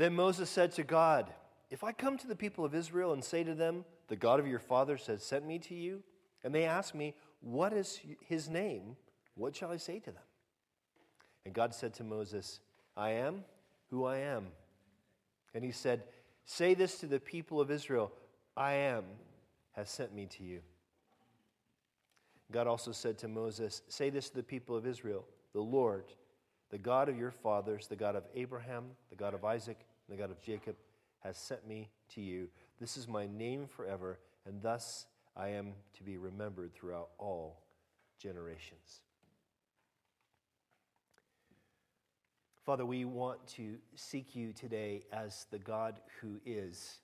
Then Moses said to God, If I come to the people of Israel and say to them, The God of your fathers has sent me to you, and they ask me, What is his name? What shall I say to them? And God said to Moses, I am who I am. And he said, Say this to the people of Israel I am has sent me to you. God also said to Moses, Say this to the people of Israel The Lord, the God of your fathers, the God of Abraham, the God of Isaac, and the God of Jacob, has sent me to you. This is my name forever, and thus I am to be remembered throughout all generations. Father, we want to seek you today as the God who is.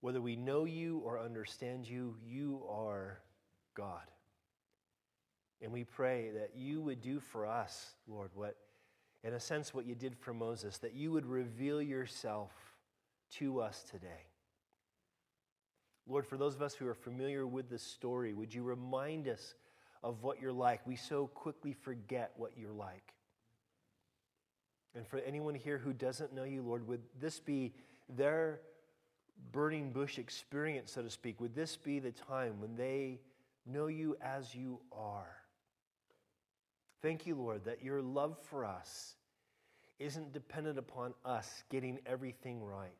Whether we know you or understand you, you are God. And we pray that you would do for us, Lord, what, in a sense, what you did for Moses, that you would reveal yourself to us today. Lord, for those of us who are familiar with this story, would you remind us of what you're like? We so quickly forget what you're like. And for anyone here who doesn't know you, Lord, would this be their burning bush experience, so to speak? Would this be the time when they know you as you are? Thank you, Lord, that your love for us isn't dependent upon us getting everything right.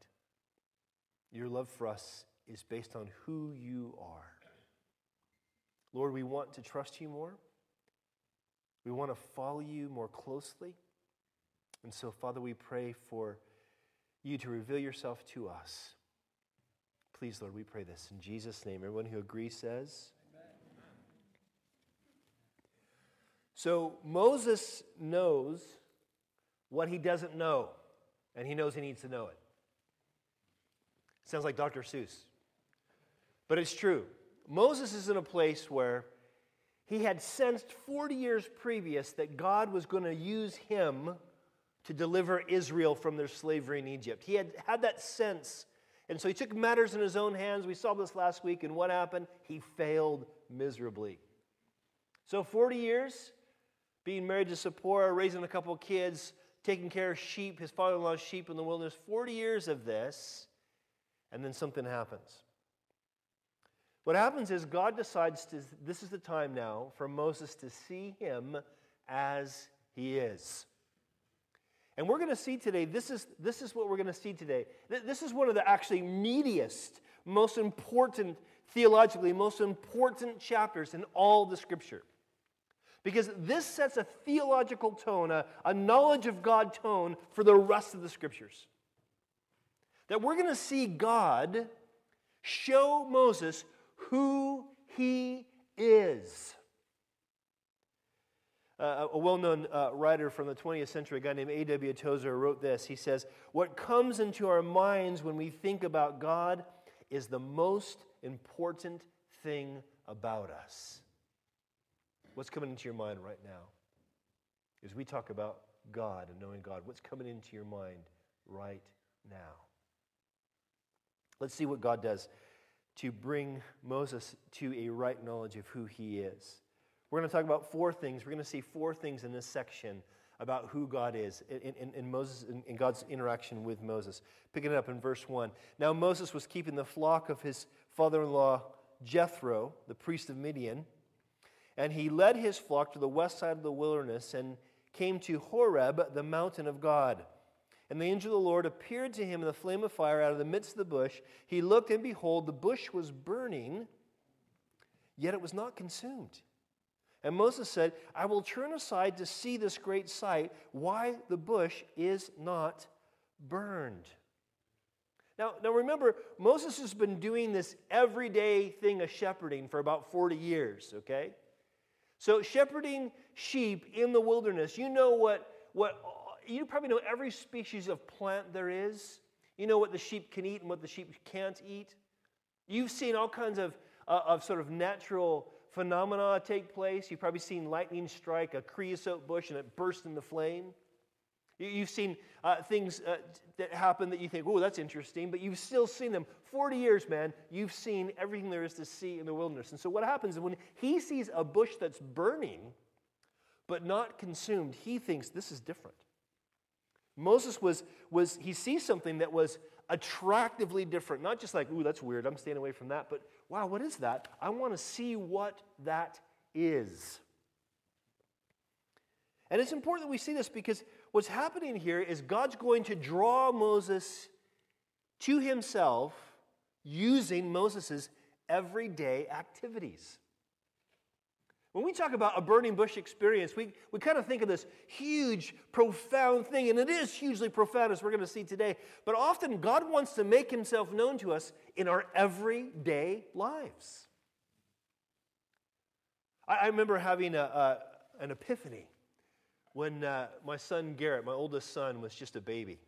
Your love for us is based on who you are. Lord, we want to trust you more. We want to follow you more closely. And so, Father, we pray for you to reveal yourself to us. Please, Lord, we pray this in Jesus' name. Everyone who agrees says, So Moses knows what he doesn't know, and he knows he needs to know it. Sounds like Dr. Seuss. But it's true. Moses is in a place where he had sensed 40 years previous that God was going to use him to deliver Israel from their slavery in Egypt. He had had that sense. And so he took matters in his own hands. We saw this last week, and what happened? He failed miserably. So, 40 years, being married to Zipporah, raising a couple of kids, taking care of sheep, his father in law's sheep in the wilderness. 40 years of this, and then something happens. What happens is God decides to, this is the time now for Moses to see him as he is. And we're going to see today, this is, this is what we're going to see today. This is one of the actually meatiest, most important, theologically, most important chapters in all the scripture. Because this sets a theological tone, a, a knowledge of God tone for the rest of the scriptures. That we're going to see God show Moses who he is. Uh, a well known uh, writer from the 20th century, a guy named A.W. Tozer, wrote this. He says, What comes into our minds when we think about God is the most important thing about us. What's coming into your mind right now? As we talk about God and knowing God, what's coming into your mind right now? Let's see what God does to bring Moses to a right knowledge of who he is. We're going to talk about four things. We're going to see four things in this section about who God is in, in, in Moses in, in God's interaction with Moses. Picking it up in verse 1. Now Moses was keeping the flock of his father-in-law Jethro, the priest of Midian. And he led his flock to the west side of the wilderness and came to Horeb, the mountain of God. And the angel of the Lord appeared to him in the flame of fire out of the midst of the bush. He looked, and behold, the bush was burning, yet it was not consumed. And Moses said, I will turn aside to see this great sight, why the bush is not burned. Now, now remember, Moses has been doing this everyday thing of shepherding for about 40 years, okay? So, shepherding sheep in the wilderness, you know what, what you probably know every species of plant there is. You know what the sheep can eat and what the sheep can't eat. You've seen all kinds of, uh, of sort of natural phenomena take place. You've probably seen lightning strike a creosote bush and it burst into flame. You've seen uh, things uh, that happen that you think, oh, that's interesting, but you've still seen them. 40 years, man, you've seen everything there is to see in the wilderness. And so what happens is when he sees a bush that's burning but not consumed, he thinks this is different. Moses was, was he sees something that was attractively different. Not just like, ooh, that's weird, I'm staying away from that, but wow, what is that? I want to see what that is. And it's important that we see this because what's happening here is God's going to draw Moses to himself using Moses' everyday activities. When we talk about a burning bush experience, we, we kind of think of this huge, profound thing, and it is hugely profound as we're going to see today. But often, God wants to make himself known to us in our everyday lives. I, I remember having a, a, an epiphany when uh, my son Garrett, my oldest son, was just a baby.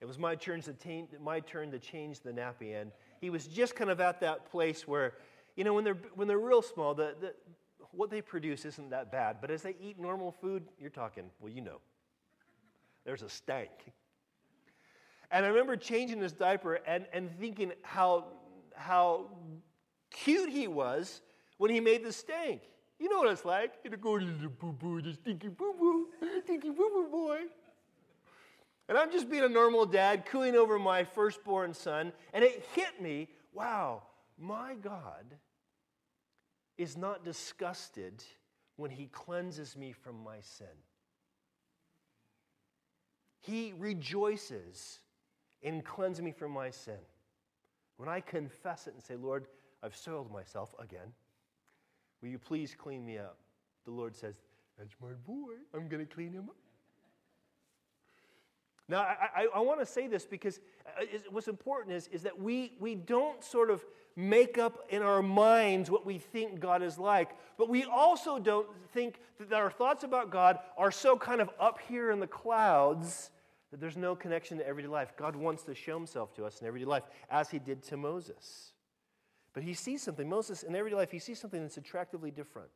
It was my turn to, my turn to change the nappy, and he was just kind of at that place where, you know, when they're, when they're real small, the, the, what they produce isn't that bad. But as they eat normal food, you're talking, well, you know, there's a stank. And I remember changing his diaper and, and thinking how, how cute he was when he made the stank. You know what it's like. You go to the boo boo, the stinky boo boo, stinky boo boo boy. And I'm just being a normal dad, cooing over my firstborn son, and it hit me wow, my God is not disgusted when he cleanses me from my sin. He rejoices in cleansing me from my sin. When I confess it and say, Lord, I've soiled myself again, will you please clean me up? The Lord says, That's my boy. I'm going to clean him up. Now, I, I, I want to say this because uh, what's important is, is that we, we don't sort of make up in our minds what we think God is like, but we also don't think that our thoughts about God are so kind of up here in the clouds that there's no connection to everyday life. God wants to show himself to us in everyday life, as he did to Moses. But he sees something. Moses, in everyday life, he sees something that's attractively different.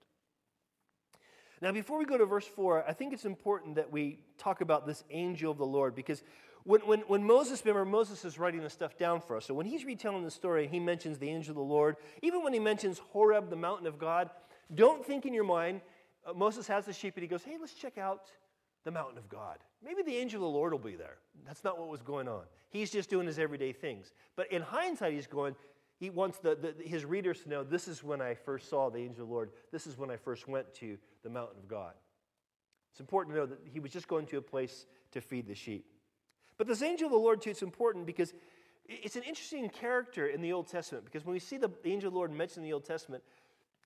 Now, before we go to verse 4, I think it's important that we talk about this angel of the Lord because when, when, when Moses, remember, Moses is writing this stuff down for us. So when he's retelling the story, he mentions the angel of the Lord. Even when he mentions Horeb, the mountain of God, don't think in your mind, uh, Moses has the sheep and he goes, hey, let's check out the mountain of God. Maybe the angel of the Lord will be there. That's not what was going on. He's just doing his everyday things. But in hindsight, he's going, he wants the, the, his readers to know this is when I first saw the angel of the Lord. This is when I first went to the mountain of God. It's important to know that he was just going to a place to feed the sheep. But this angel of the Lord, too, it's important because it's an interesting character in the Old Testament because when we see the angel of the Lord mentioned in the Old Testament,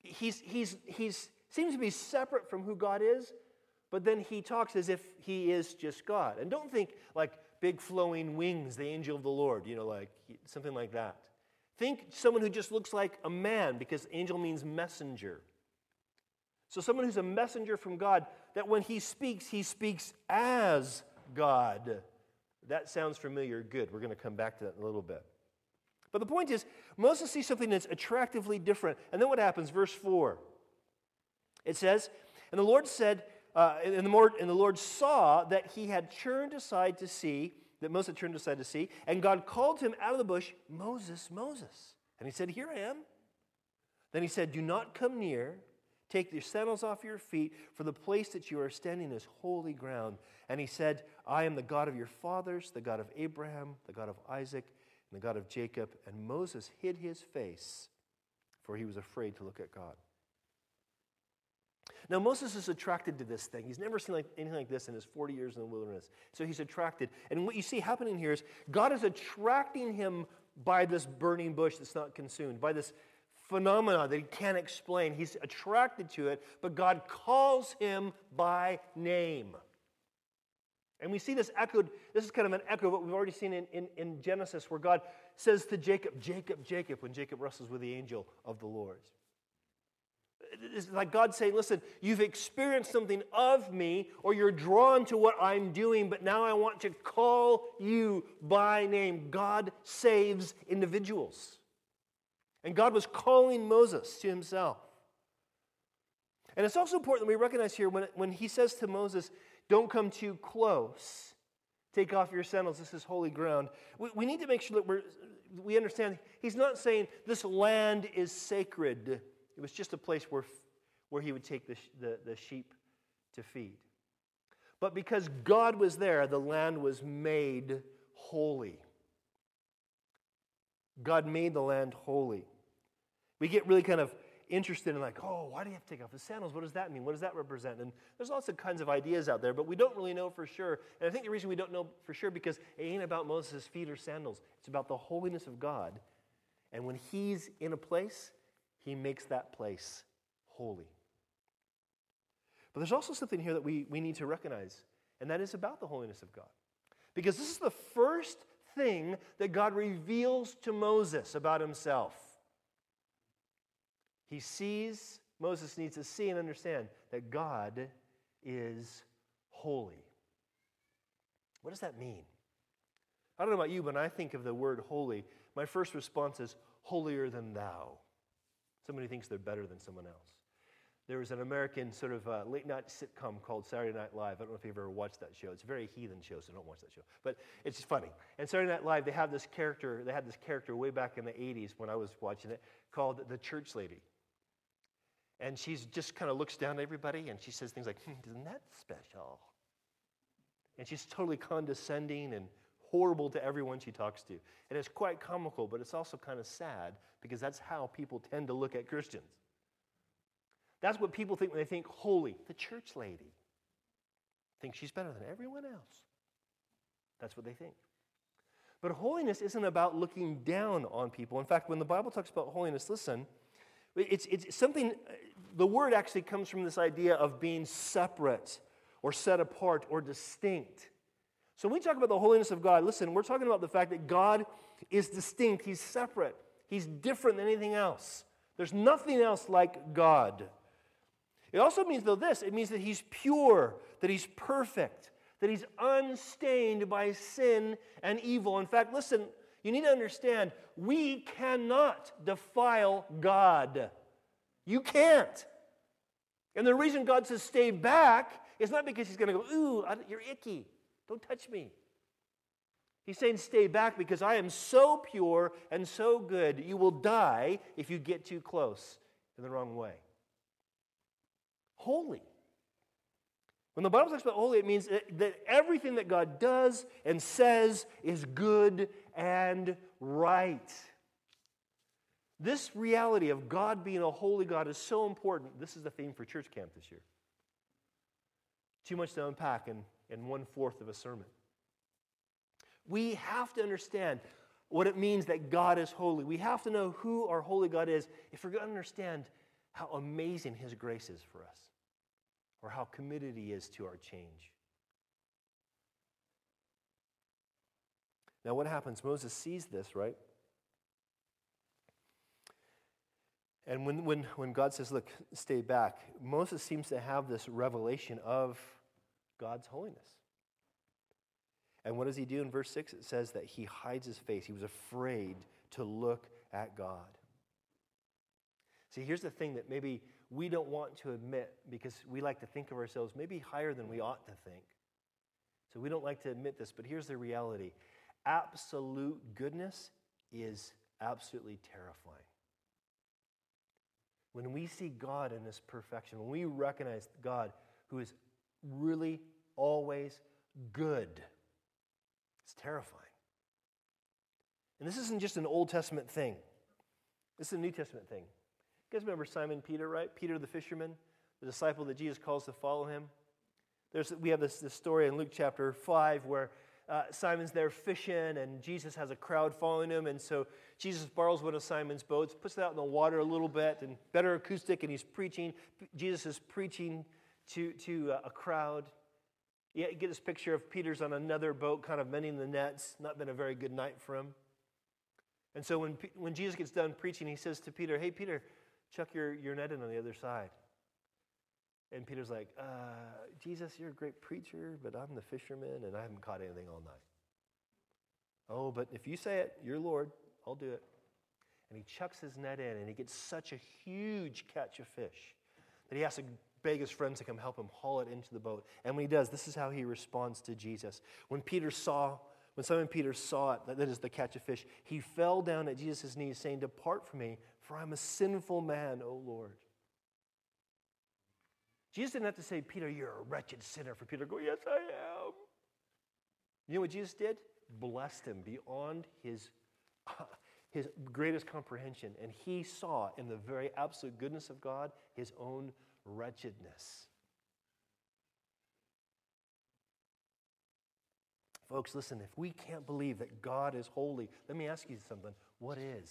he's, he's, he's seems to be separate from who God is, but then he talks as if he is just God. And don't think like big flowing wings, the angel of the Lord, you know, like something like that. Think someone who just looks like a man because angel means messenger. So, someone who's a messenger from God, that when he speaks, he speaks as God. That sounds familiar. Good. We're going to come back to that in a little bit. But the point is, Moses sees something that's attractively different. And then what happens? Verse 4. It says, And the Lord said, uh, and, the Lord, and the Lord saw that he had turned aside to see that Moses turned aside to see. And God called him out of the bush, Moses, Moses. And he said, Here I am. Then he said, Do not come near. Take your sandals off your feet, for the place that you are standing is holy ground. And he said, I am the God of your fathers, the God of Abraham, the God of Isaac, and the God of Jacob. And Moses hid his face, for he was afraid to look at God. Now, Moses is attracted to this thing. He's never seen like, anything like this in his 40 years in the wilderness. So he's attracted. And what you see happening here is God is attracting him by this burning bush that's not consumed, by this phenomena that he can't explain. He's attracted to it, but God calls him by name. And we see this echoed, this is kind of an echo of what we've already seen in, in, in Genesis, where God says to Jacob, Jacob, Jacob, when Jacob wrestles with the angel of the Lord. It's like God saying, listen, you've experienced something of me, or you're drawn to what I'm doing, but now I want to call you by name. God saves individuals. And God was calling Moses to himself. And it's also important that we recognize here when, when he says to Moses, don't come too close. Take off your sandals. This is holy ground. We, we need to make sure that we're, we understand he's not saying this land is sacred. It was just a place where, where he would take the, the, the sheep to feed. But because God was there, the land was made holy. God made the land holy. We get really kind of interested in, like, oh, why do you have to take off the sandals? What does that mean? What does that represent? And there's lots of kinds of ideas out there, but we don't really know for sure. And I think the reason we don't know for sure because it ain't about Moses' feet or sandals. It's about the holiness of God. And when he's in a place, he makes that place holy. But there's also something here that we, we need to recognize, and that is about the holiness of God. Because this is the first thing that God reveals to Moses about himself. He sees, Moses needs to see and understand that God is holy. What does that mean? I don't know about you, but when I think of the word holy, my first response is holier than thou. Somebody thinks they're better than someone else. There was an American sort of uh, late night sitcom called Saturday Night Live. I don't know if you've ever watched that show. It's a very heathen show, so don't watch that show. But it's funny. And Saturday Night Live, they have this character. They had this character way back in the '80s when I was watching it, called the Church Lady. And she just kind of looks down at everybody and she says things like, hmm, "Isn't that special?" And she's totally condescending and horrible to everyone she talks to. And it's quite comical, but it's also kind of sad because that's how people tend to look at Christians. That's what people think when they think holy. The church lady thinks she's better than everyone else. That's what they think. But holiness isn't about looking down on people. In fact, when the Bible talks about holiness, listen, it's, it's something, the word actually comes from this idea of being separate or set apart or distinct. So when we talk about the holiness of God, listen, we're talking about the fact that God is distinct, He's separate, He's different than anything else. There's nothing else like God. It also means, though, this it means that he's pure, that he's perfect, that he's unstained by sin and evil. In fact, listen, you need to understand we cannot defile God. You can't. And the reason God says stay back is not because he's going to go, ooh, you're icky. Don't touch me. He's saying stay back because I am so pure and so good, you will die if you get too close in the wrong way holy. When the Bible talks about holy, it means that everything that God does and says is good and right. This reality of God being a holy God is so important. This is the theme for church camp this year. Too much to unpack in, in one fourth of a sermon. We have to understand what it means that God is holy. We have to know who our holy God is if we're going to understand how amazing His grace is for us or how committed he is to our change. Now, what happens? Moses sees this, right? And when, when, when God says, Look, stay back, Moses seems to have this revelation of God's holiness. And what does he do in verse 6? It says that he hides his face. He was afraid to look at God. See, here's the thing that maybe we don't want to admit because we like to think of ourselves maybe higher than we ought to think. So we don't like to admit this, but here's the reality absolute goodness is absolutely terrifying. When we see God in His perfection, when we recognize God who is really always good, it's terrifying. And this isn't just an Old Testament thing, this is a New Testament thing. You guys remember Simon Peter, right? Peter the fisherman, the disciple that Jesus calls to follow him. There's, we have this, this story in Luke chapter 5 where uh, Simon's there fishing and Jesus has a crowd following him. And so Jesus borrows one of Simon's boats, puts it out in the water a little bit, and better acoustic, and he's preaching. Jesus is preaching to, to uh, a crowd. You get this picture of Peter's on another boat, kind of mending the nets. Not been a very good night for him. And so when, when Jesus gets done preaching, he says to Peter, Hey, Peter, chuck your, your net in on the other side. And Peter's like, uh, Jesus, you're a great preacher, but I'm the fisherman and I haven't caught anything all night. Oh, but if you say it, you're Lord, I'll do it. And he chucks his net in and he gets such a huge catch of fish that he has to beg his friends to come help him haul it into the boat. And when he does, this is how he responds to Jesus. When Peter saw, when Simon Peter saw it, that is the catch of fish, he fell down at Jesus' knees, saying, Depart from me, for I'm a sinful man, O Lord. Jesus didn't have to say, Peter, you're a wretched sinner for Peter to go, Yes, I am. You know what Jesus did? Blessed him beyond his, his greatest comprehension. And he saw in the very absolute goodness of God his own wretchedness. Folks, listen, if we can't believe that God is holy, let me ask you something. What is?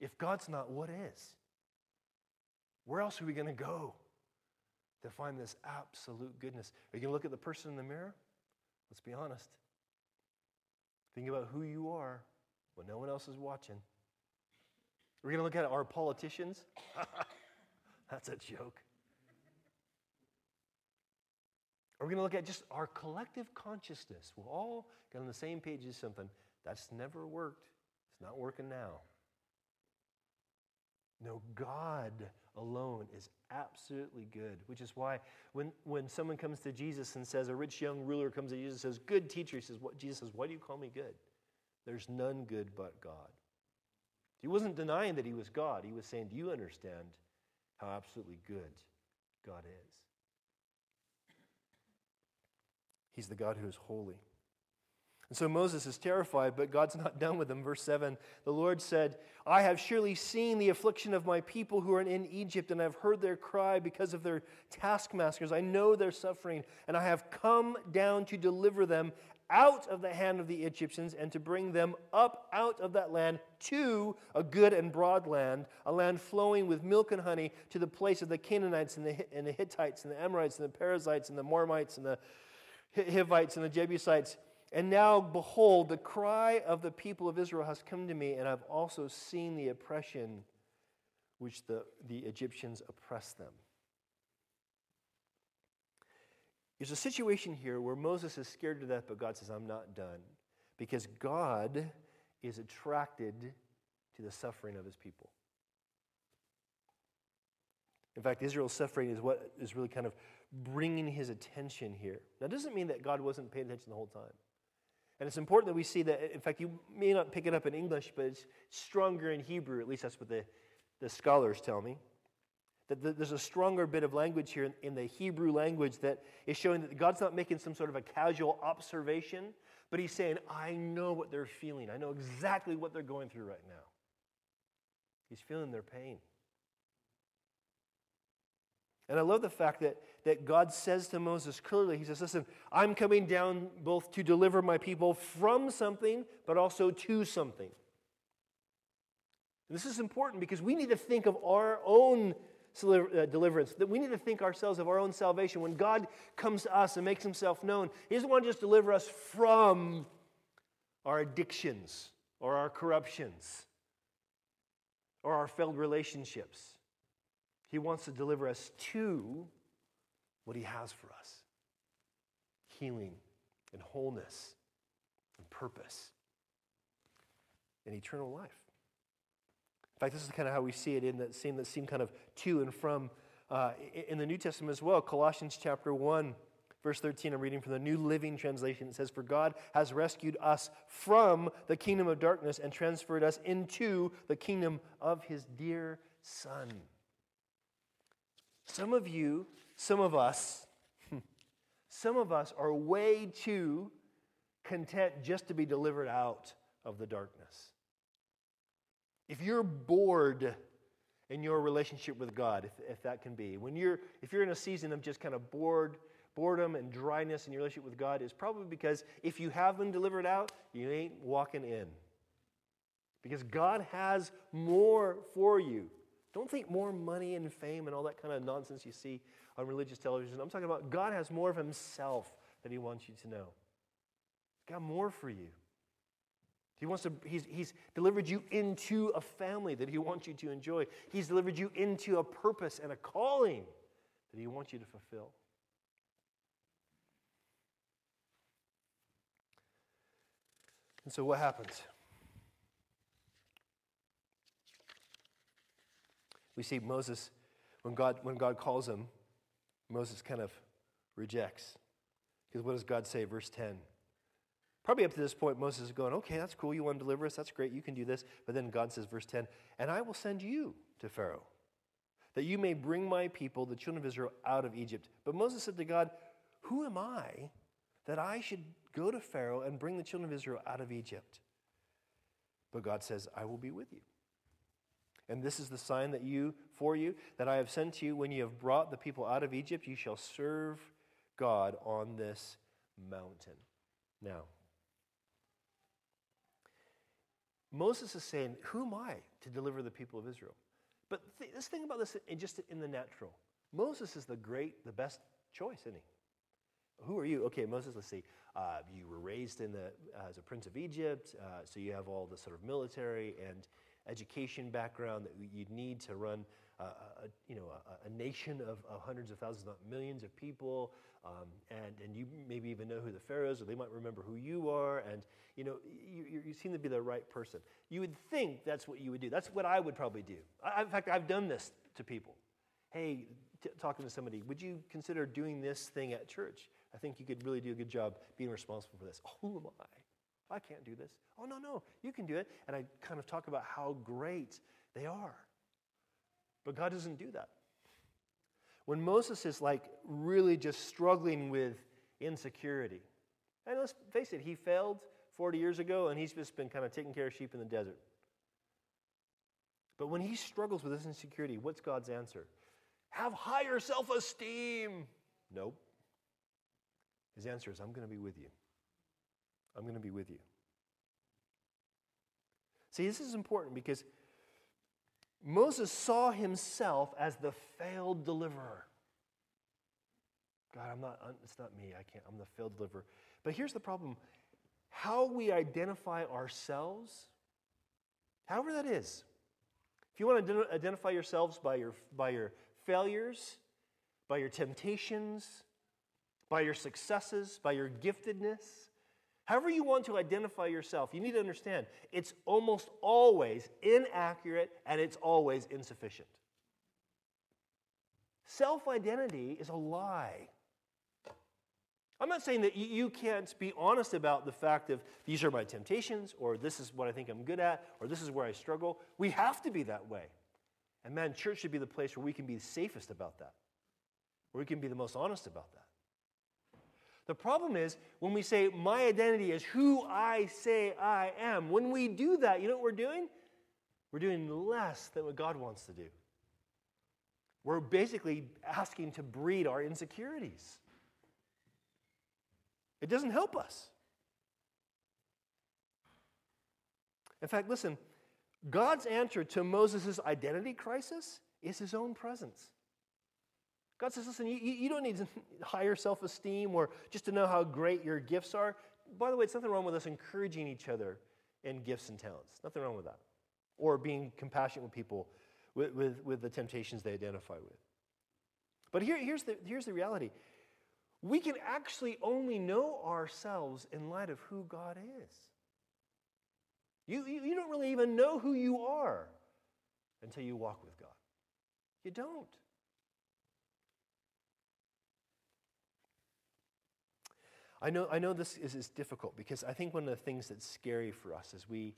If God's not, what is? Where else are we going to go to find this absolute goodness? Are you going to look at the person in the mirror? Let's be honest. Think about who you are when no one else is watching. We're going to look at our politicians. That's a joke. Are we going to look at just our collective consciousness? We'll all get on the same page as something. That's never worked. It's not working now. No, God alone is absolutely good, which is why when, when someone comes to Jesus and says, a rich young ruler comes to Jesus and says, Good teacher, he says, what, Jesus says, Why do you call me good? There's none good but God. He wasn't denying that he was God. He was saying, Do you understand how absolutely good God is? He's the God who is holy. And so Moses is terrified, but God's not done with him. Verse 7 The Lord said, I have surely seen the affliction of my people who are in Egypt, and I have heard their cry because of their taskmasters. I know their suffering, and I have come down to deliver them out of the hand of the Egyptians and to bring them up out of that land to a good and broad land, a land flowing with milk and honey, to the place of the Canaanites and the, and the Hittites and the Amorites and the Perizzites and the Mormites and the Hivites and the Jebusites and now, behold, the cry of the people of Israel has come to me, and I've also seen the oppression which the, the Egyptians oppress them. There's a situation here where Moses is scared to death, but God says, I'm not done. Because God is attracted to the suffering of his people. In fact, Israel's suffering is what is really kind of bringing his attention here. That doesn't mean that God wasn't paying attention the whole time. And it's important that we see that, in fact, you may not pick it up in English, but it's stronger in Hebrew, at least that's what the, the scholars tell me. That there's a stronger bit of language here in the Hebrew language that is showing that God's not making some sort of a casual observation, but He's saying, I know what they're feeling. I know exactly what they're going through right now. He's feeling their pain. And I love the fact that, that God says to Moses clearly, He says, Listen, I'm coming down both to deliver my people from something, but also to something. And this is important because we need to think of our own uh, deliverance, that we need to think ourselves of our own salvation. When God comes to us and makes Himself known, He doesn't want to just deliver us from our addictions or our corruptions or our failed relationships. He wants to deliver us to what He has for us healing and wholeness and purpose and eternal life. In fact, this is kind of how we see it in that scene that seem kind of to and from uh, in the New Testament as well. Colossians chapter 1, verse 13, I'm reading from the New Living Translation. It says, For God has rescued us from the kingdom of darkness and transferred us into the kingdom of his dear Son. Some of you, some of us, some of us are way too content just to be delivered out of the darkness. If you're bored in your relationship with God, if, if that can be, when you're, if you're in a season of just kind of bored, boredom and dryness in your relationship with God, it's probably because if you have been delivered out, you ain't walking in. Because God has more for you. Don't think more money and fame and all that kind of nonsense you see on religious television. I'm talking about God has more of Himself that He wants you to know. He's got more for you. He wants to, he's, he's delivered you into a family that He wants you to enjoy. He's delivered you into a purpose and a calling that He wants you to fulfill. And so, what happens? We see Moses, when God, when God calls him, Moses kind of rejects. Because what does God say? Verse 10. Probably up to this point, Moses is going, okay, that's cool. You want to deliver us? That's great. You can do this. But then God says, verse 10, and I will send you to Pharaoh, that you may bring my people, the children of Israel, out of Egypt. But Moses said to God, Who am I that I should go to Pharaoh and bring the children of Israel out of Egypt? But God says, I will be with you. And this is the sign that you for you that I have sent to you when you have brought the people out of Egypt you shall serve God on this mountain. Now Moses is saying, Who am I to deliver the people of Israel? But th- let's think about this in just in the natural. Moses is the great, the best choice, isn't he? Who are you? Okay, Moses, let's see. Uh, you were raised in the, as a prince of Egypt, uh, so you have all the sort of military and education background that you'd need to run uh, a, you know, a, a nation of, of, hundreds of thousands, not millions of people. Um, and, and you maybe even know who the pharaohs, or they might remember who you are. And, you know, you, you seem to be the right person. You would think that's what you would do. That's what I would probably do. I, in fact, I've done this to people. Hey, t- talking to somebody, would you consider doing this thing at church? I think you could really do a good job being responsible for this. Oh, who am I? I can't do this. Oh, no, no, you can do it. And I kind of talk about how great they are. But God doesn't do that. When Moses is like really just struggling with insecurity, and let's face it, he failed 40 years ago and he's just been kind of taking care of sheep in the desert. But when he struggles with this insecurity, what's God's answer? Have higher self esteem. Nope. His answer is, I'm going to be with you. I'm going to be with you. See, this is important because Moses saw himself as the failed deliverer. God, I'm not, it's not me. I can't, I'm the failed deliverer. But here's the problem how we identify ourselves, however that is. If you want to identify yourselves by your, by your failures, by your temptations, by your successes, by your giftedness, However, you want to identify yourself, you need to understand it's almost always inaccurate and it's always insufficient. Self identity is a lie. I'm not saying that you can't be honest about the fact of these are my temptations, or this is what I think I'm good at, or this is where I struggle. We have to be that way. And man, church should be the place where we can be the safest about that, where we can be the most honest about that. The problem is when we say, My identity is who I say I am, when we do that, you know what we're doing? We're doing less than what God wants to do. We're basically asking to breed our insecurities. It doesn't help us. In fact, listen, God's answer to Moses' identity crisis is his own presence. God says, listen, you, you don't need higher self esteem or just to know how great your gifts are. By the way, it's nothing wrong with us encouraging each other in gifts and talents. Nothing wrong with that. Or being compassionate with people with, with, with the temptations they identify with. But here, here's, the, here's the reality we can actually only know ourselves in light of who God is. You, you, you don't really even know who you are until you walk with God. You don't. I know, I know this is, is difficult because I think one of the things that's scary for us is we,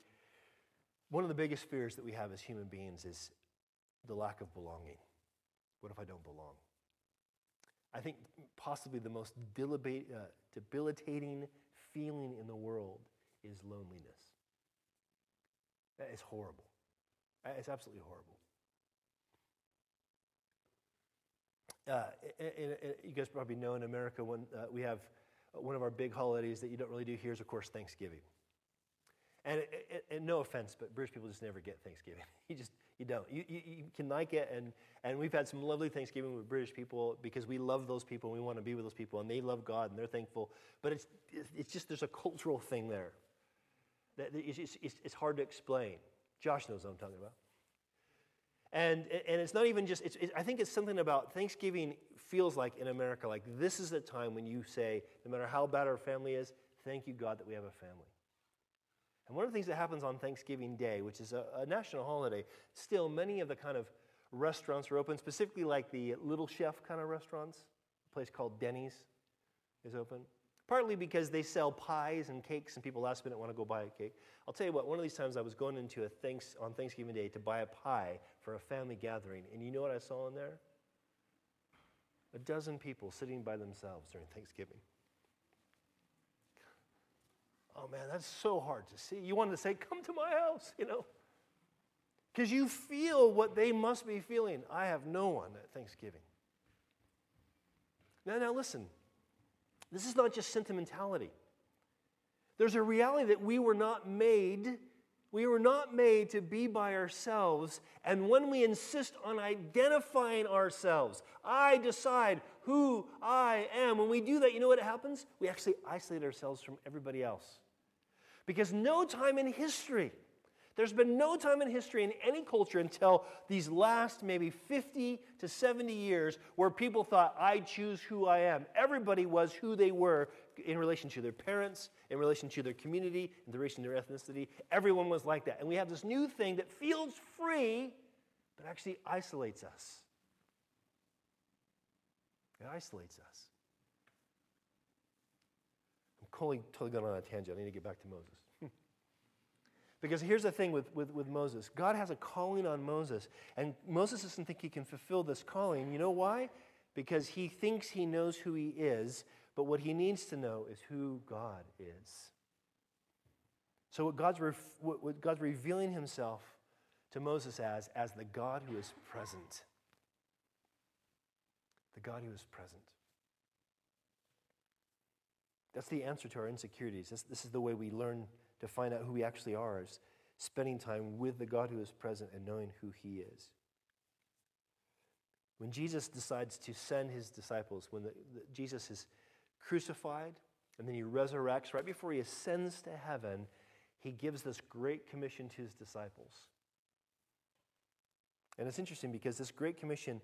one of the biggest fears that we have as human beings is the lack of belonging. What if I don't belong? I think possibly the most uh, debilitating feeling in the world is loneliness. It's horrible. It's absolutely horrible. Uh, and, and you guys probably know in America when uh, we have one of our big holidays that you don't really do here is, of course, Thanksgiving. And, and, no offense, but British people just never get Thanksgiving. You just you don't. You, you, you, can like it, and, and we've had some lovely Thanksgiving with British people because we love those people and we want to be with those people, and they love God and they're thankful. But it's, it's just there's a cultural thing there that it's, it's, it's hard to explain. Josh knows what I'm talking about. And, and it's not even just, it's, it, I think it's something about Thanksgiving feels like in America, like this is the time when you say, no matter how bad our family is, thank you, God, that we have a family. And one of the things that happens on Thanksgiving Day, which is a, a national holiday, still many of the kind of restaurants are open, specifically like the Little Chef kind of restaurants. A place called Denny's is open. partly because they sell pies and cakes and people last minute want to go buy a cake. I'll tell you what, one of these times I was going into a thanks, on Thanksgiving Day to buy a pie for a family gathering, and you know what I saw in there? A dozen people sitting by themselves during Thanksgiving. Oh man, that's so hard to see. You wanted to say, Come to my house, you know? Because you feel what they must be feeling. I have no one at Thanksgiving. Now, now listen. This is not just sentimentality. There's a reality that we were not made, we were not made to be by ourselves. And when we insist on identifying ourselves, I decide who I am. When we do that, you know what happens? We actually isolate ourselves from everybody else. Because no time in history there's been no time in history in any culture until these last maybe 50 to 70 years where people thought, I choose who I am. Everybody was who they were in relation to their parents, in relation to their community, in relation to their ethnicity. Everyone was like that. And we have this new thing that feels free, but actually isolates us. It isolates us. I'm totally, totally going on a tangent. I need to get back to Moses. Because here's the thing with, with, with Moses God has a calling on Moses, and Moses doesn't think he can fulfill this calling. You know why? Because he thinks he knows who he is, but what he needs to know is who God is. So, what God's, ref, what, God's revealing himself to Moses as, as the God who is present. The God who is present. That's the answer to our insecurities. This, this is the way we learn to find out who we actually are is spending time with the God who is present and knowing who he is. When Jesus decides to send his disciples, when the, the, Jesus is crucified and then he resurrects, right before he ascends to heaven, he gives this great commission to his disciples. And it's interesting because this great commission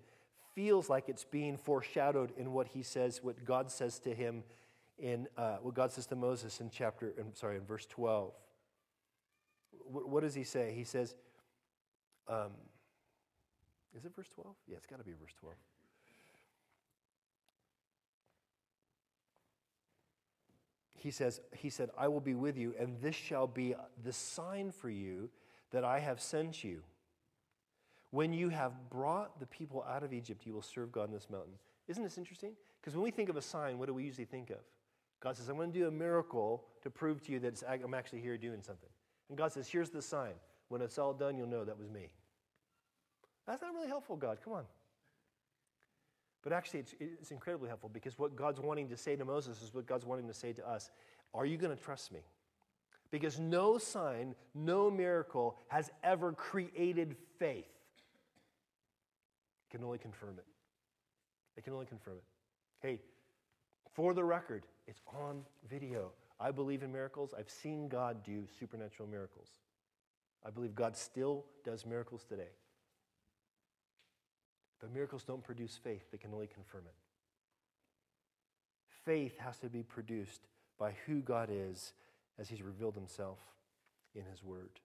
feels like it's being foreshadowed in what he says, what God says to him in uh, what God says to Moses in chapter, I'm sorry, in verse 12. What, what does he say? He says, um, is it verse 12? Yeah, it's got to be verse 12. He says, he said, I will be with you, and this shall be the sign for you that I have sent you. When you have brought the people out of Egypt, you will serve God in this mountain. Isn't this interesting? Because when we think of a sign, what do we usually think of? God says, I'm going to do a miracle to prove to you that I'm actually here doing something. And God says, Here's the sign. When it's all done, you'll know that was me. That's not really helpful, God. Come on. But actually, it's, it's incredibly helpful because what God's wanting to say to Moses is what God's wanting to say to us. Are you going to trust me? Because no sign, no miracle has ever created faith. It can only confirm it. It can only confirm it. Hey, for the record, it's on video. I believe in miracles. I've seen God do supernatural miracles. I believe God still does miracles today. But miracles don't produce faith, they can only confirm it. Faith has to be produced by who God is as He's revealed Himself in His Word.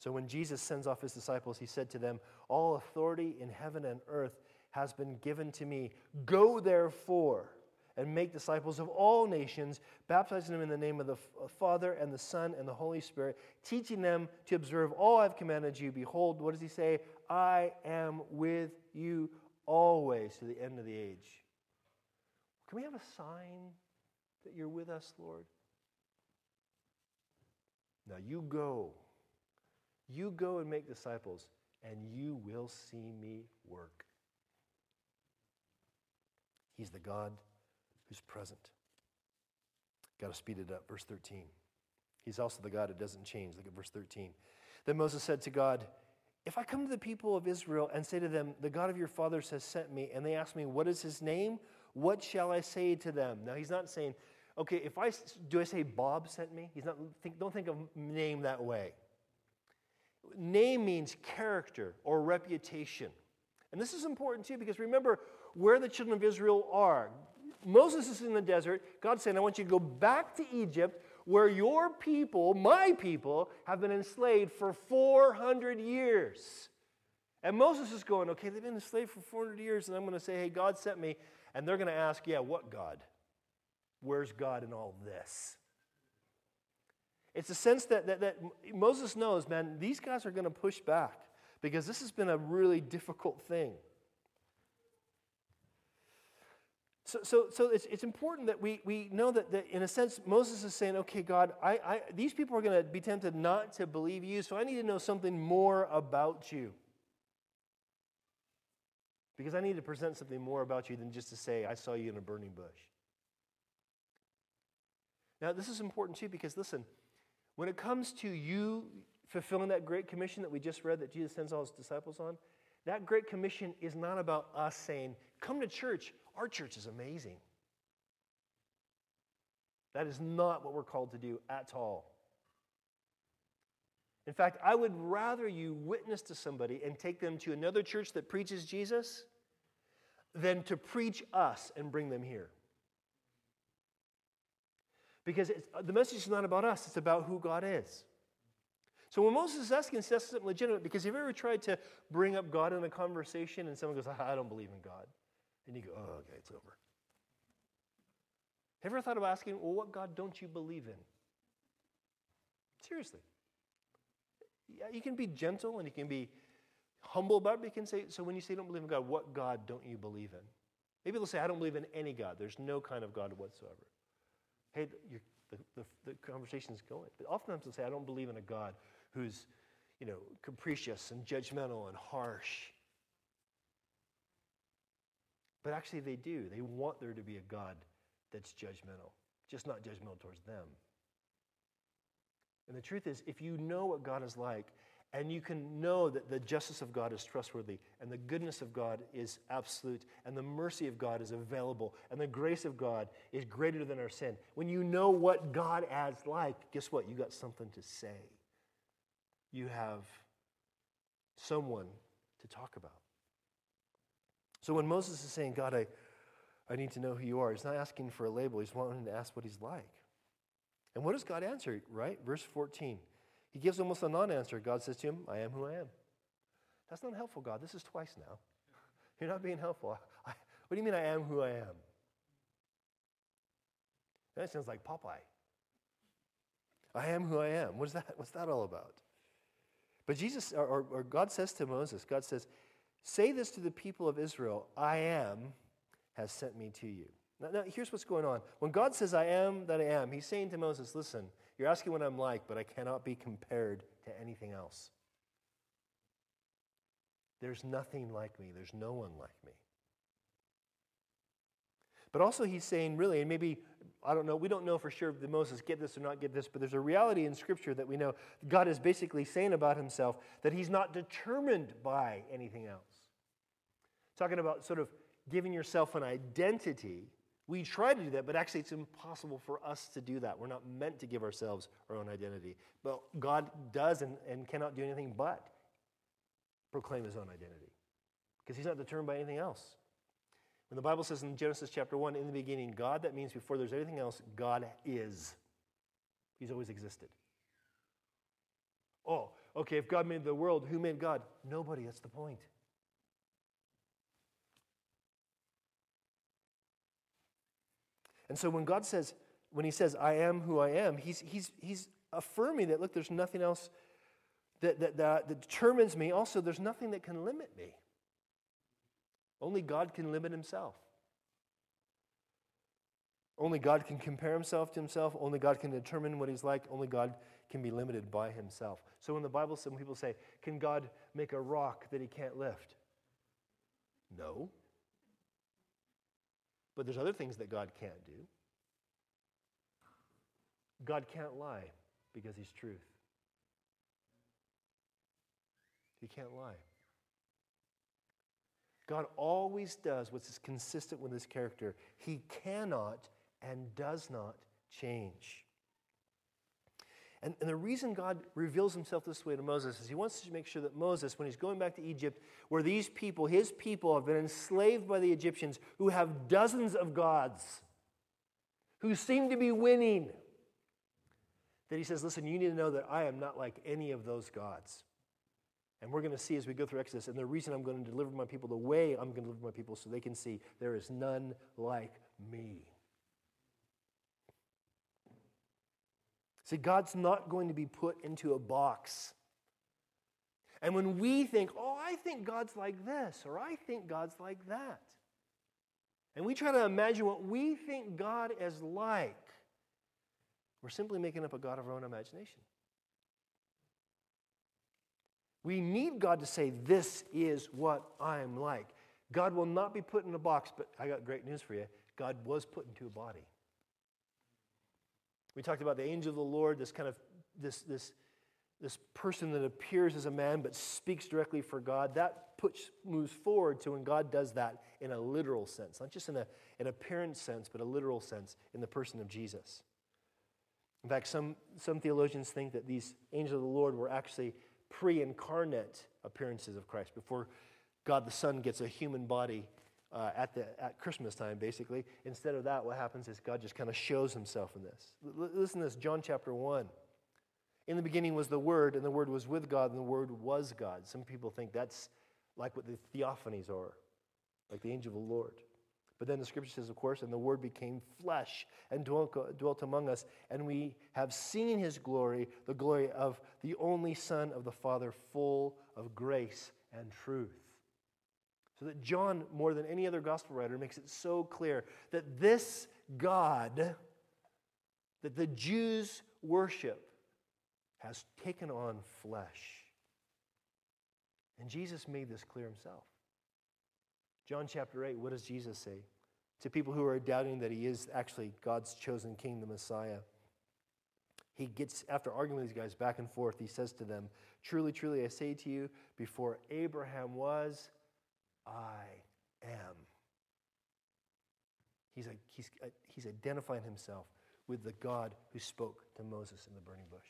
So when Jesus sends off His disciples, He said to them, All authority in heaven and earth has been given to me. Go therefore and make disciples of all nations, baptizing them in the name of the uh, Father and the Son and the Holy Spirit, teaching them to observe all I've commanded you. Behold, what does he say? I am with you always to the end of the age. Can we have a sign that you're with us, Lord? Now you go. You go and make disciples, and you will see me work. He's the God who's present. Got to speed it up. Verse 13. He's also the God who doesn't change. Look at verse 13. Then Moses said to God, If I come to the people of Israel and say to them, The God of your fathers has sent me, and they ask me, What is his name? What shall I say to them? Now, he's not saying, Okay, if I do I say Bob sent me? He's not, think, don't think of name that way. Name means character or reputation. And this is important too because remember where the children of Israel are. Moses is in the desert. God's saying, I want you to go back to Egypt where your people, my people, have been enslaved for 400 years. And Moses is going, okay, they've been enslaved for 400 years, and I'm going to say, hey, God sent me. And they're going to ask, yeah, what God? Where's God in all this? It's a sense that, that, that Moses knows, man, these guys are going to push back because this has been a really difficult thing. So, so, so it's, it's important that we, we know that, that, in a sense, Moses is saying, okay, God, I, I, these people are going to be tempted not to believe you, so I need to know something more about you. Because I need to present something more about you than just to say, I saw you in a burning bush. Now, this is important too, because listen, when it comes to you fulfilling that great commission that we just read that Jesus sends all his disciples on, that great commission is not about us saying, come to church. Our church is amazing. That is not what we're called to do at all. In fact, I would rather you witness to somebody and take them to another church that preaches Jesus than to preach us and bring them here. Because uh, the message is not about us, it's about who God is. So when Moses is asking, it's something legitimate because have you ever tried to bring up God in a conversation and someone goes, ah, I don't believe in God? And you go, oh, okay, it's over. Have you ever thought of asking, well, what God don't you believe in? Seriously. Yeah, you can be gentle and you can be humble about it, but you can say, so when you say you don't believe in God, what God don't you believe in? Maybe they'll say, I don't believe in any God. There's no kind of God whatsoever. Hey, the, the, the conversation's going. But oftentimes they'll say, I don't believe in a God who's, you know, capricious and judgmental and harsh. But actually, they do. They want there to be a God that's judgmental, just not judgmental towards them. And the truth is, if you know what God is like, and you can know that the justice of God is trustworthy, and the goodness of God is absolute, and the mercy of God is available, and the grace of God is greater than our sin. When you know what God is like, guess what? You got something to say. You have someone to talk about. So when Moses is saying, God, I, I need to know who you are, he's not asking for a label, he's wanting to ask what he's like. And what does God answer, right? Verse 14. He gives almost a non answer. God says to him, I am who I am. That's not helpful, God. This is twice now. You're not being helpful. I, what do you mean I am who I am? That sounds like Popeye. I am who I am. What is that? What's that all about? But Jesus, or, or God says to Moses, God says, Say this to the people of Israel I am has sent me to you. Now, now, here's what's going on. When God says, I am that I am, he's saying to Moses, Listen, you're asking what I'm like, but I cannot be compared to anything else. There's nothing like me, there's no one like me. But also, he's saying, really, and maybe, I don't know, we don't know for sure if Moses get this or not get this, but there's a reality in Scripture that we know God is basically saying about himself that he's not determined by anything else. Talking about sort of giving yourself an identity we try to do that, but actually it's impossible for us to do that. We're not meant to give ourselves our own identity. But God does and, and cannot do anything but proclaim his own identity because he's not determined by anything else. When the Bible says in Genesis chapter 1, in the beginning, God, that means before there's anything else, God is. He's always existed. Oh, okay, if God made the world, who made God? Nobody, that's the point. And so when God says, when he says, I am who I am, he's, he's, he's affirming that, look, there's nothing else that, that, that, that determines me. Also, there's nothing that can limit me. Only God can limit himself. Only God can compare himself to himself. Only God can determine what he's like. Only God can be limited by himself. So when the Bible, some people say, Can God make a rock that he can't lift? No. But there's other things that God can't do. God can't lie because he's truth. He can't lie. God always does what's consistent with his character. He cannot and does not change. And, and the reason God reveals himself this way to Moses is he wants to make sure that Moses, when he's going back to Egypt, where these people, his people, have been enslaved by the Egyptians who have dozens of gods, who seem to be winning, that he says, Listen, you need to know that I am not like any of those gods. And we're going to see as we go through Exodus, and the reason I'm going to deliver my people the way I'm going to deliver my people so they can see there is none like me. See, God's not going to be put into a box. And when we think, oh, I think God's like this, or I think God's like that, and we try to imagine what we think God is like, we're simply making up a God of our own imagination. We need God to say, This is what I'm like. God will not be put in a box, but I got great news for you. God was put into a body. We talked about the angel of the Lord, this kind of this this this person that appears as a man but speaks directly for God. That puts moves forward to when God does that in a literal sense, not just in a, an apparent sense, but a literal sense in the person of Jesus. In fact, some, some theologians think that these angels of the Lord were actually pre incarnate appearances of Christ before God the Son gets a human body uh, at, the, at Christmas time, basically. Instead of that, what happens is God just kind of shows himself in this. L- listen to this John chapter 1. In the beginning was the Word, and the Word was with God, and the Word was God. Some people think that's like what the theophanies are, like the angel of the Lord. But then the scripture says, of course, and the Word became flesh and dwelt, dwelt among us, and we have seen his glory, the glory of the only Son of the Father, full of grace and truth. So that John, more than any other gospel writer, makes it so clear that this God that the Jews worship has taken on flesh. And Jesus made this clear himself. John chapter 8, what does Jesus say? To people who are doubting that he is actually God's chosen king, the Messiah. He gets, after arguing with these guys back and forth, he says to them, Truly, truly, I say to you, before Abraham was, I am. He's, a, he's, a, he's identifying himself with the God who spoke to Moses in the burning bush.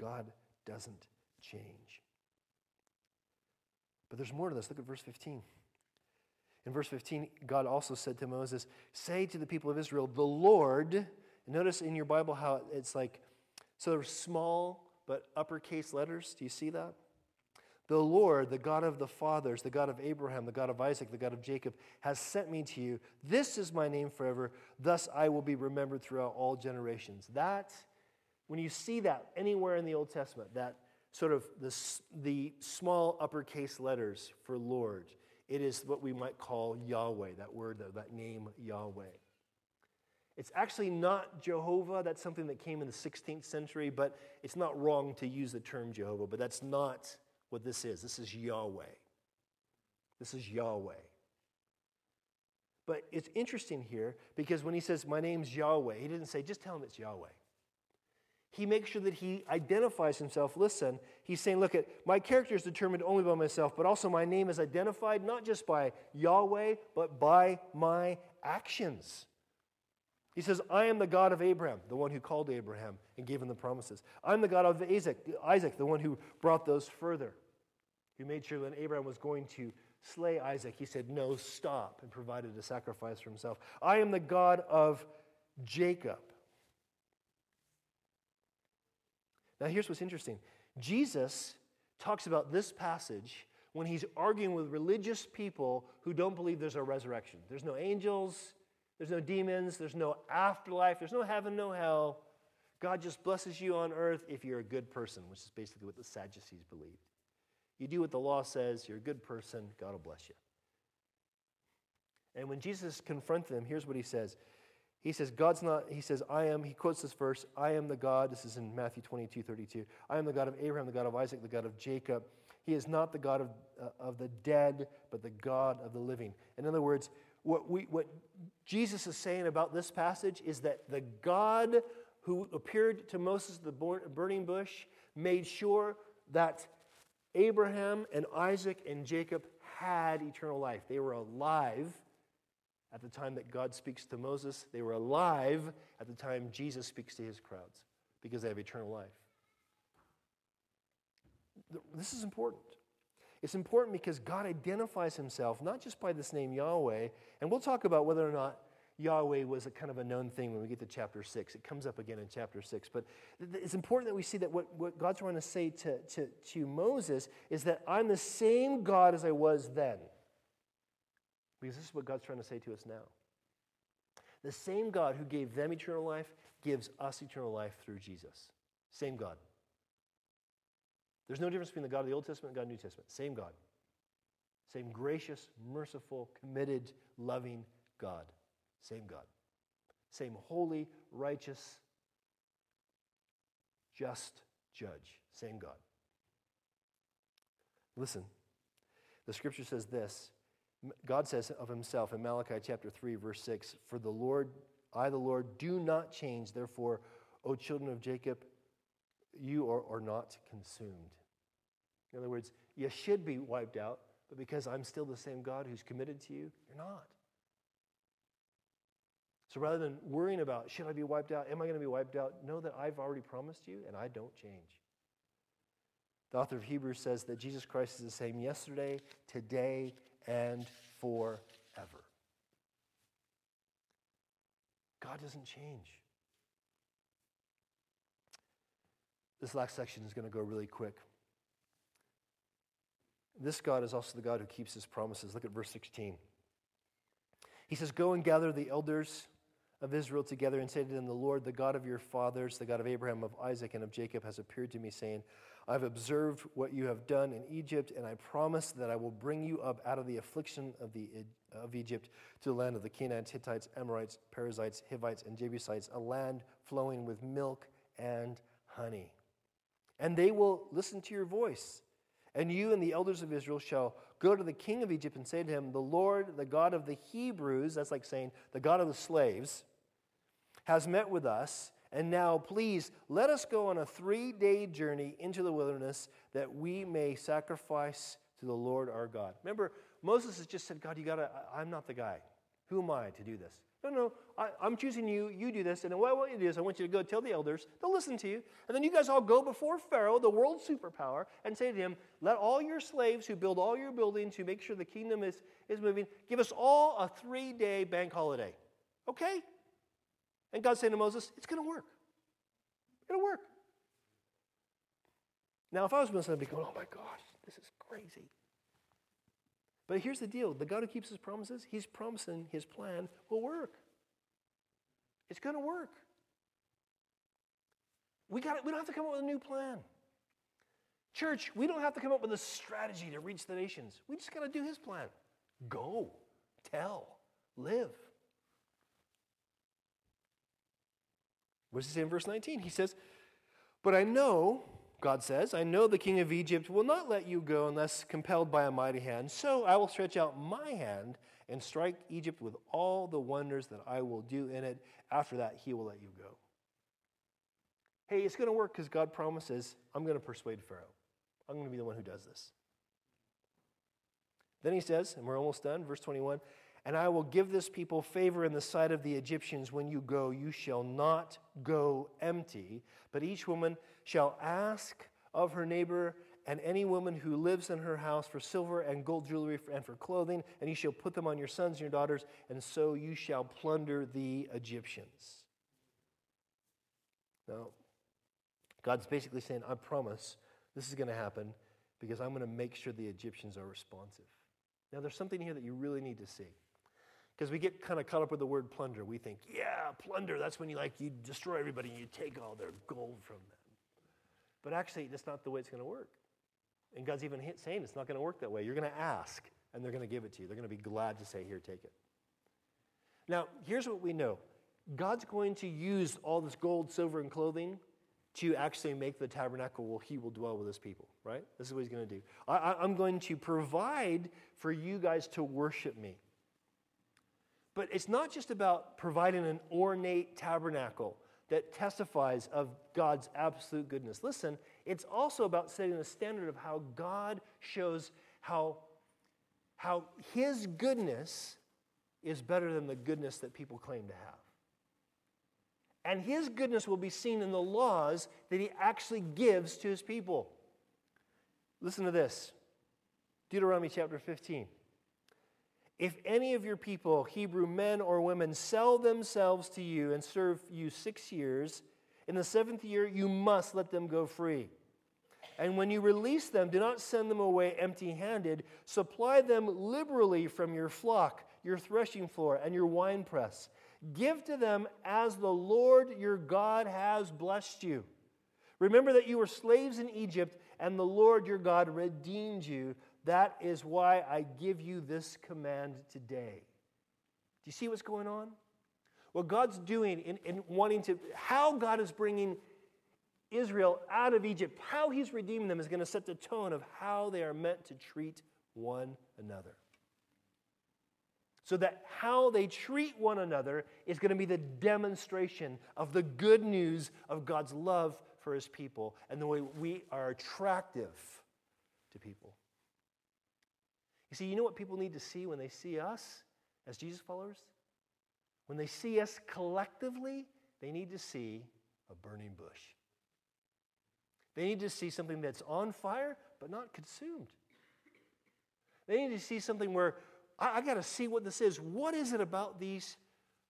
God doesn't change. But there's more to this. Look at verse 15. In verse 15, God also said to Moses, Say to the people of Israel, the Lord, notice in your Bible how it's like, so there's small but uppercase letters. Do you see that? The Lord, the God of the fathers, the God of Abraham, the God of Isaac, the God of Jacob, has sent me to you. This is my name forever. Thus I will be remembered throughout all generations. That, when you see that anywhere in the Old Testament, that sort of the, the small uppercase letters for Lord, it is what we might call Yahweh, that word, that name Yahweh. It's actually not Jehovah. That's something that came in the 16th century, but it's not wrong to use the term Jehovah, but that's not what this is. This is Yahweh. This is Yahweh. But it's interesting here because when he says, My name's Yahweh, he didn't say, just tell him it's Yahweh. He makes sure that he identifies himself. Listen, he's saying, Look, at my character is determined only by myself, but also my name is identified not just by Yahweh, but by my actions. He says, I am the God of Abraham, the one who called Abraham and gave him the promises. I'm the God of Isaac, Isaac, the one who brought those further. Who made sure when Abraham was going to slay Isaac, he said, No, stop, and provided a sacrifice for himself. I am the God of Jacob. Now, here's what's interesting Jesus talks about this passage when he's arguing with religious people who don't believe there's a resurrection. There's no angels, there's no demons, there's no afterlife, there's no heaven, no hell. God just blesses you on earth if you're a good person, which is basically what the Sadducees believed. You do what the law says, you're a good person, God will bless you. And when Jesus confronted them, here's what he says he says, God's not, he says, I am, he quotes this verse, I am the God, this is in Matthew 22, 32. I am the God of Abraham, the God of Isaac, the God of Jacob. He is not the God of, uh, of the dead, but the God of the living. In other words, what, we, what Jesus is saying about this passage is that the God who appeared to Moses at the burning bush made sure that Abraham and Isaac and Jacob had eternal life. They were alive at the time that God speaks to Moses. They were alive at the time Jesus speaks to his crowds because they have eternal life. This is important. It's important because God identifies himself not just by this name Yahweh, and we'll talk about whether or not Yahweh was a kind of a known thing when we get to chapter 6. It comes up again in chapter 6. But it's important that we see that what, what God's trying to say to, to, to Moses is that I'm the same God as I was then. Because this is what God's trying to say to us now. The same God who gave them eternal life gives us eternal life through Jesus. Same God. There's no difference between the God of the Old Testament and God of the New Testament. Same God. Same gracious, merciful, committed, loving God. Same God. Same holy, righteous, just judge. Same God. Listen, the scripture says this God says of himself in Malachi chapter 3, verse 6 For the Lord, I, the Lord, do not change. Therefore, O children of Jacob, you are, are not consumed. In other words, you should be wiped out, but because I'm still the same God who's committed to you, you're not. So rather than worrying about, should I be wiped out? Am I going to be wiped out? Know that I've already promised you and I don't change. The author of Hebrews says that Jesus Christ is the same yesterday, today, and forever. God doesn't change. This last section is going to go really quick. This God is also the God who keeps his promises. Look at verse 16. He says, Go and gather the elders of Israel together and say to them, The Lord, the God of your fathers, the God of Abraham, of Isaac, and of Jacob, has appeared to me, saying, I've observed what you have done in Egypt, and I promise that I will bring you up out of the affliction of, the, of Egypt to the land of the Canaanites, Hittites, Amorites, Perizzites, Hivites, and Jebusites, a land flowing with milk and honey. And they will listen to your voice. And you and the elders of Israel shall go to the king of Egypt and say to him, The Lord, the God of the Hebrews, that's like saying the God of the slaves, has met with us and now, please, let us go on a three day journey into the wilderness that we may sacrifice to the Lord our God. Remember, Moses has just said, God, you gotta, I'm not the guy. Who am I to do this? No, no, I, am choosing you. You do this. And what I want you to do is I want you to go tell the elders. They'll listen to you. And then you guys all go before Pharaoh, the world superpower, and say to him, let all your slaves who build all your buildings, who make sure the kingdom is, is moving, give us all a three day bank holiday. Okay? And God's saying to Moses, it's going to work. It'll work. Now, if I was Moses, I'd be going, oh my gosh, this is crazy. But here's the deal the God who keeps his promises, he's promising his plan will work. It's going to work. We, got we don't have to come up with a new plan. Church, we don't have to come up with a strategy to reach the nations. We just got to do his plan. Go, tell, live. What does he say in verse 19? He says, But I know, God says, I know the king of Egypt will not let you go unless compelled by a mighty hand. So I will stretch out my hand and strike Egypt with all the wonders that I will do in it. After that, he will let you go. Hey, it's going to work because God promises, I'm going to persuade Pharaoh. I'm going to be the one who does this. Then he says, and we're almost done, verse 21 and I will give this people favor in the sight of the Egyptians. When you go, you shall not go empty, but each woman shall ask of her neighbor and any woman who lives in her house for silver and gold jewelry and for clothing, and you shall put them on your sons and your daughters, and so you shall plunder the Egyptians. Now, God's basically saying, I promise this is going to happen because I'm going to make sure the Egyptians are responsive. Now, there's something here that you really need to see. Because we get kind of caught up with the word plunder. We think, yeah, plunder, that's when you like you destroy everybody and you take all their gold from them. But actually, that's not the way it's going to work. And God's even saying it's not going to work that way. You're going to ask, and they're going to give it to you. They're going to be glad to say, here, take it. Now, here's what we know God's going to use all this gold, silver, and clothing to actually make the tabernacle where he will dwell with his people, right? This is what he's going to do. I, am going to provide for you guys to worship me. But it's not just about providing an ornate tabernacle that testifies of God's absolute goodness. Listen, it's also about setting the standard of how God shows how, how His goodness is better than the goodness that people claim to have. And His goodness will be seen in the laws that He actually gives to His people. Listen to this Deuteronomy chapter 15. If any of your people, Hebrew men or women, sell themselves to you and serve you six years, in the seventh year you must let them go free. And when you release them, do not send them away empty handed. Supply them liberally from your flock, your threshing floor, and your winepress. Give to them as the Lord your God has blessed you. Remember that you were slaves in Egypt, and the Lord your God redeemed you. That is why I give you this command today. Do you see what's going on? What God's doing in, in wanting to, how God is bringing Israel out of Egypt, how he's redeeming them is going to set the tone of how they are meant to treat one another. So that how they treat one another is going to be the demonstration of the good news of God's love for his people and the way we are attractive to people. You see, you know what people need to see when they see us as Jesus followers? When they see us collectively, they need to see a burning bush. They need to see something that's on fire but not consumed. They need to see something where I, I got to see what this is. What is it about these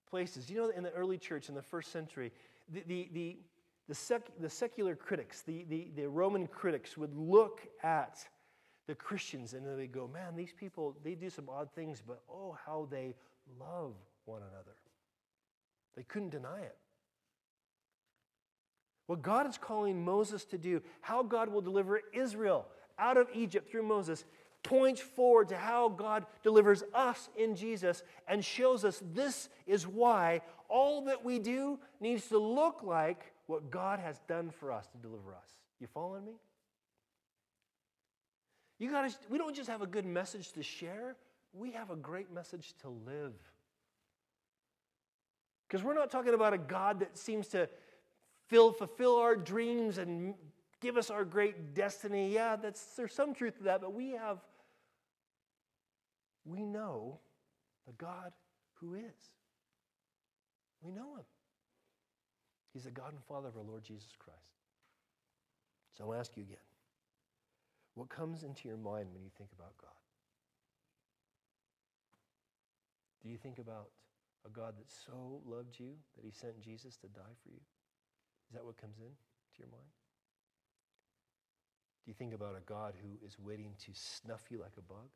places? You know, in the early church, in the first century, the, the, the, the, sec, the secular critics, the, the, the Roman critics would look at the Christians and then they go, man, these people, they do some odd things, but oh, how they love one another. They couldn't deny it. What God is calling Moses to do, how God will deliver Israel out of Egypt through Moses, points forward to how God delivers us in Jesus and shows us this is why all that we do needs to look like what God has done for us to deliver us. You following me? You got we don't just have a good message to share, we have a great message to live. Because we're not talking about a God that seems to fill, fulfill our dreams and give us our great destiny. Yeah, that's, there's some truth to that, but we have, we know the God who is. We know him. He's the God and Father of our Lord Jesus Christ. So I'll ask you again what comes into your mind when you think about God? Do you think about a God that so loved you that he sent Jesus to die for you? Is that what comes in to your mind? Do you think about a God who is waiting to snuff you like a bug?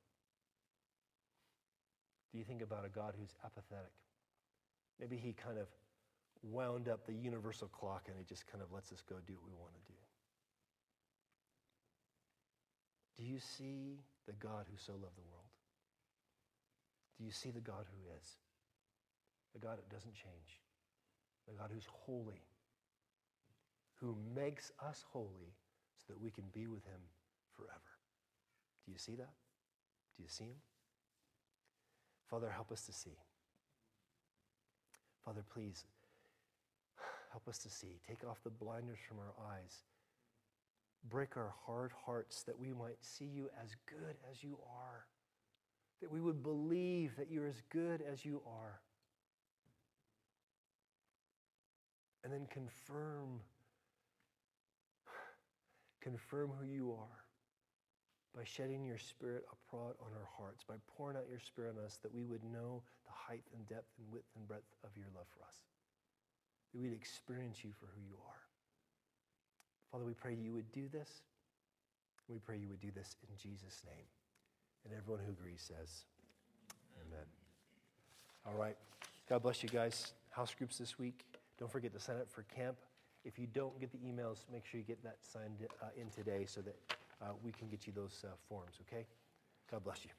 Do you think about a God who's apathetic? Maybe he kind of wound up the universal clock and he just kind of lets us go do what we want to do. Do you see the God who so loved the world? Do you see the God who is? The God that doesn't change. The God who's holy. Who makes us holy so that we can be with him forever. Do you see that? Do you see him? Father, help us to see. Father, please help us to see. Take off the blinders from our eyes. Break our hard hearts that we might see you as good as you are. That we would believe that you're as good as you are. And then confirm confirm who you are by shedding your spirit abroad on our hearts, by pouring out your spirit on us, that we would know the height and depth and width and breadth of your love for us. That we'd experience you for who you are. Father, we pray you would do this. We pray you would do this in Jesus' name. And everyone who agrees says, Amen. All right. God bless you guys. House groups this week. Don't forget to sign up for camp. If you don't get the emails, make sure you get that signed uh, in today so that uh, we can get you those uh, forms, okay? God bless you.